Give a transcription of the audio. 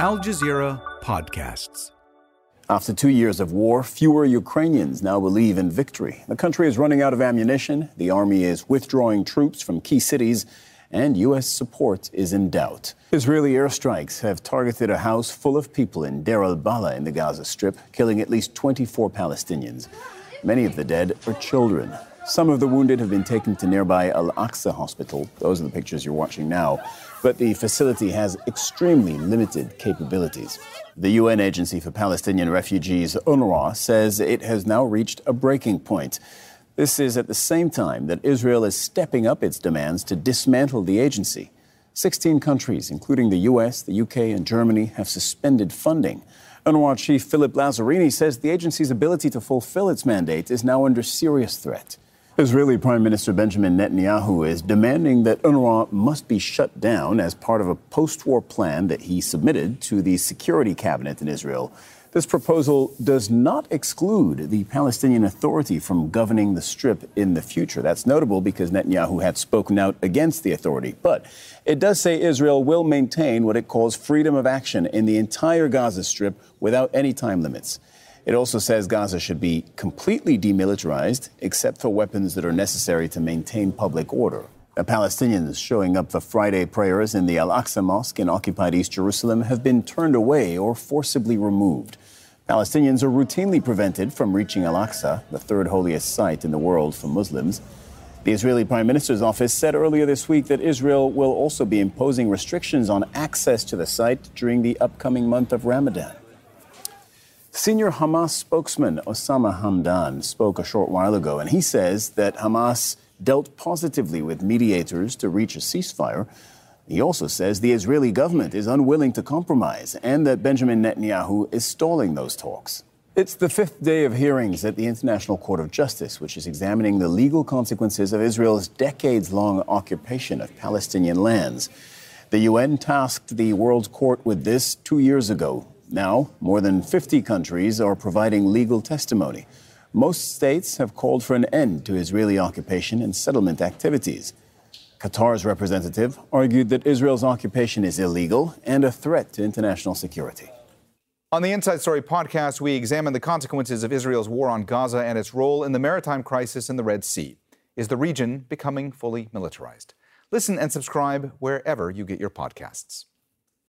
Al Jazeera Podcasts. After two years of war, fewer Ukrainians now believe in victory. The country is running out of ammunition, the army is withdrawing troops from key cities, and U.S. support is in doubt. Israeli airstrikes have targeted a house full of people in Deir al Balah in the Gaza Strip, killing at least 24 Palestinians. Many of the dead are children. Some of the wounded have been taken to nearby Al Aqsa Hospital. Those are the pictures you're watching now. But the facility has extremely limited capabilities. The UN Agency for Palestinian Refugees, UNRWA, says it has now reached a breaking point. This is at the same time that Israel is stepping up its demands to dismantle the agency. 16 countries, including the US, the UK, and Germany, have suspended funding. UNRWA Chief Philip Lazzarini says the agency's ability to fulfill its mandate is now under serious threat. Israeli Prime Minister Benjamin Netanyahu is demanding that UNRWA must be shut down as part of a post war plan that he submitted to the Security Cabinet in Israel. This proposal does not exclude the Palestinian Authority from governing the Strip in the future. That's notable because Netanyahu had spoken out against the authority. But it does say Israel will maintain what it calls freedom of action in the entire Gaza Strip without any time limits. It also says Gaza should be completely demilitarized, except for weapons that are necessary to maintain public order. The Palestinians showing up for Friday prayers in the Al Aqsa Mosque in occupied East Jerusalem have been turned away or forcibly removed. Palestinians are routinely prevented from reaching Al Aqsa, the third holiest site in the world for Muslims. The Israeli Prime Minister's office said earlier this week that Israel will also be imposing restrictions on access to the site during the upcoming month of Ramadan. Senior Hamas spokesman Osama Hamdan spoke a short while ago, and he says that Hamas dealt positively with mediators to reach a ceasefire. He also says the Israeli government is unwilling to compromise and that Benjamin Netanyahu is stalling those talks. It's the fifth day of hearings at the International Court of Justice, which is examining the legal consequences of Israel's decades long occupation of Palestinian lands. The UN tasked the World Court with this two years ago. Now, more than 50 countries are providing legal testimony. Most states have called for an end to Israeli occupation and settlement activities. Qatar's representative argued that Israel's occupation is illegal and a threat to international security. On the Inside Story podcast, we examine the consequences of Israel's war on Gaza and its role in the maritime crisis in the Red Sea. Is the region becoming fully militarized? Listen and subscribe wherever you get your podcasts.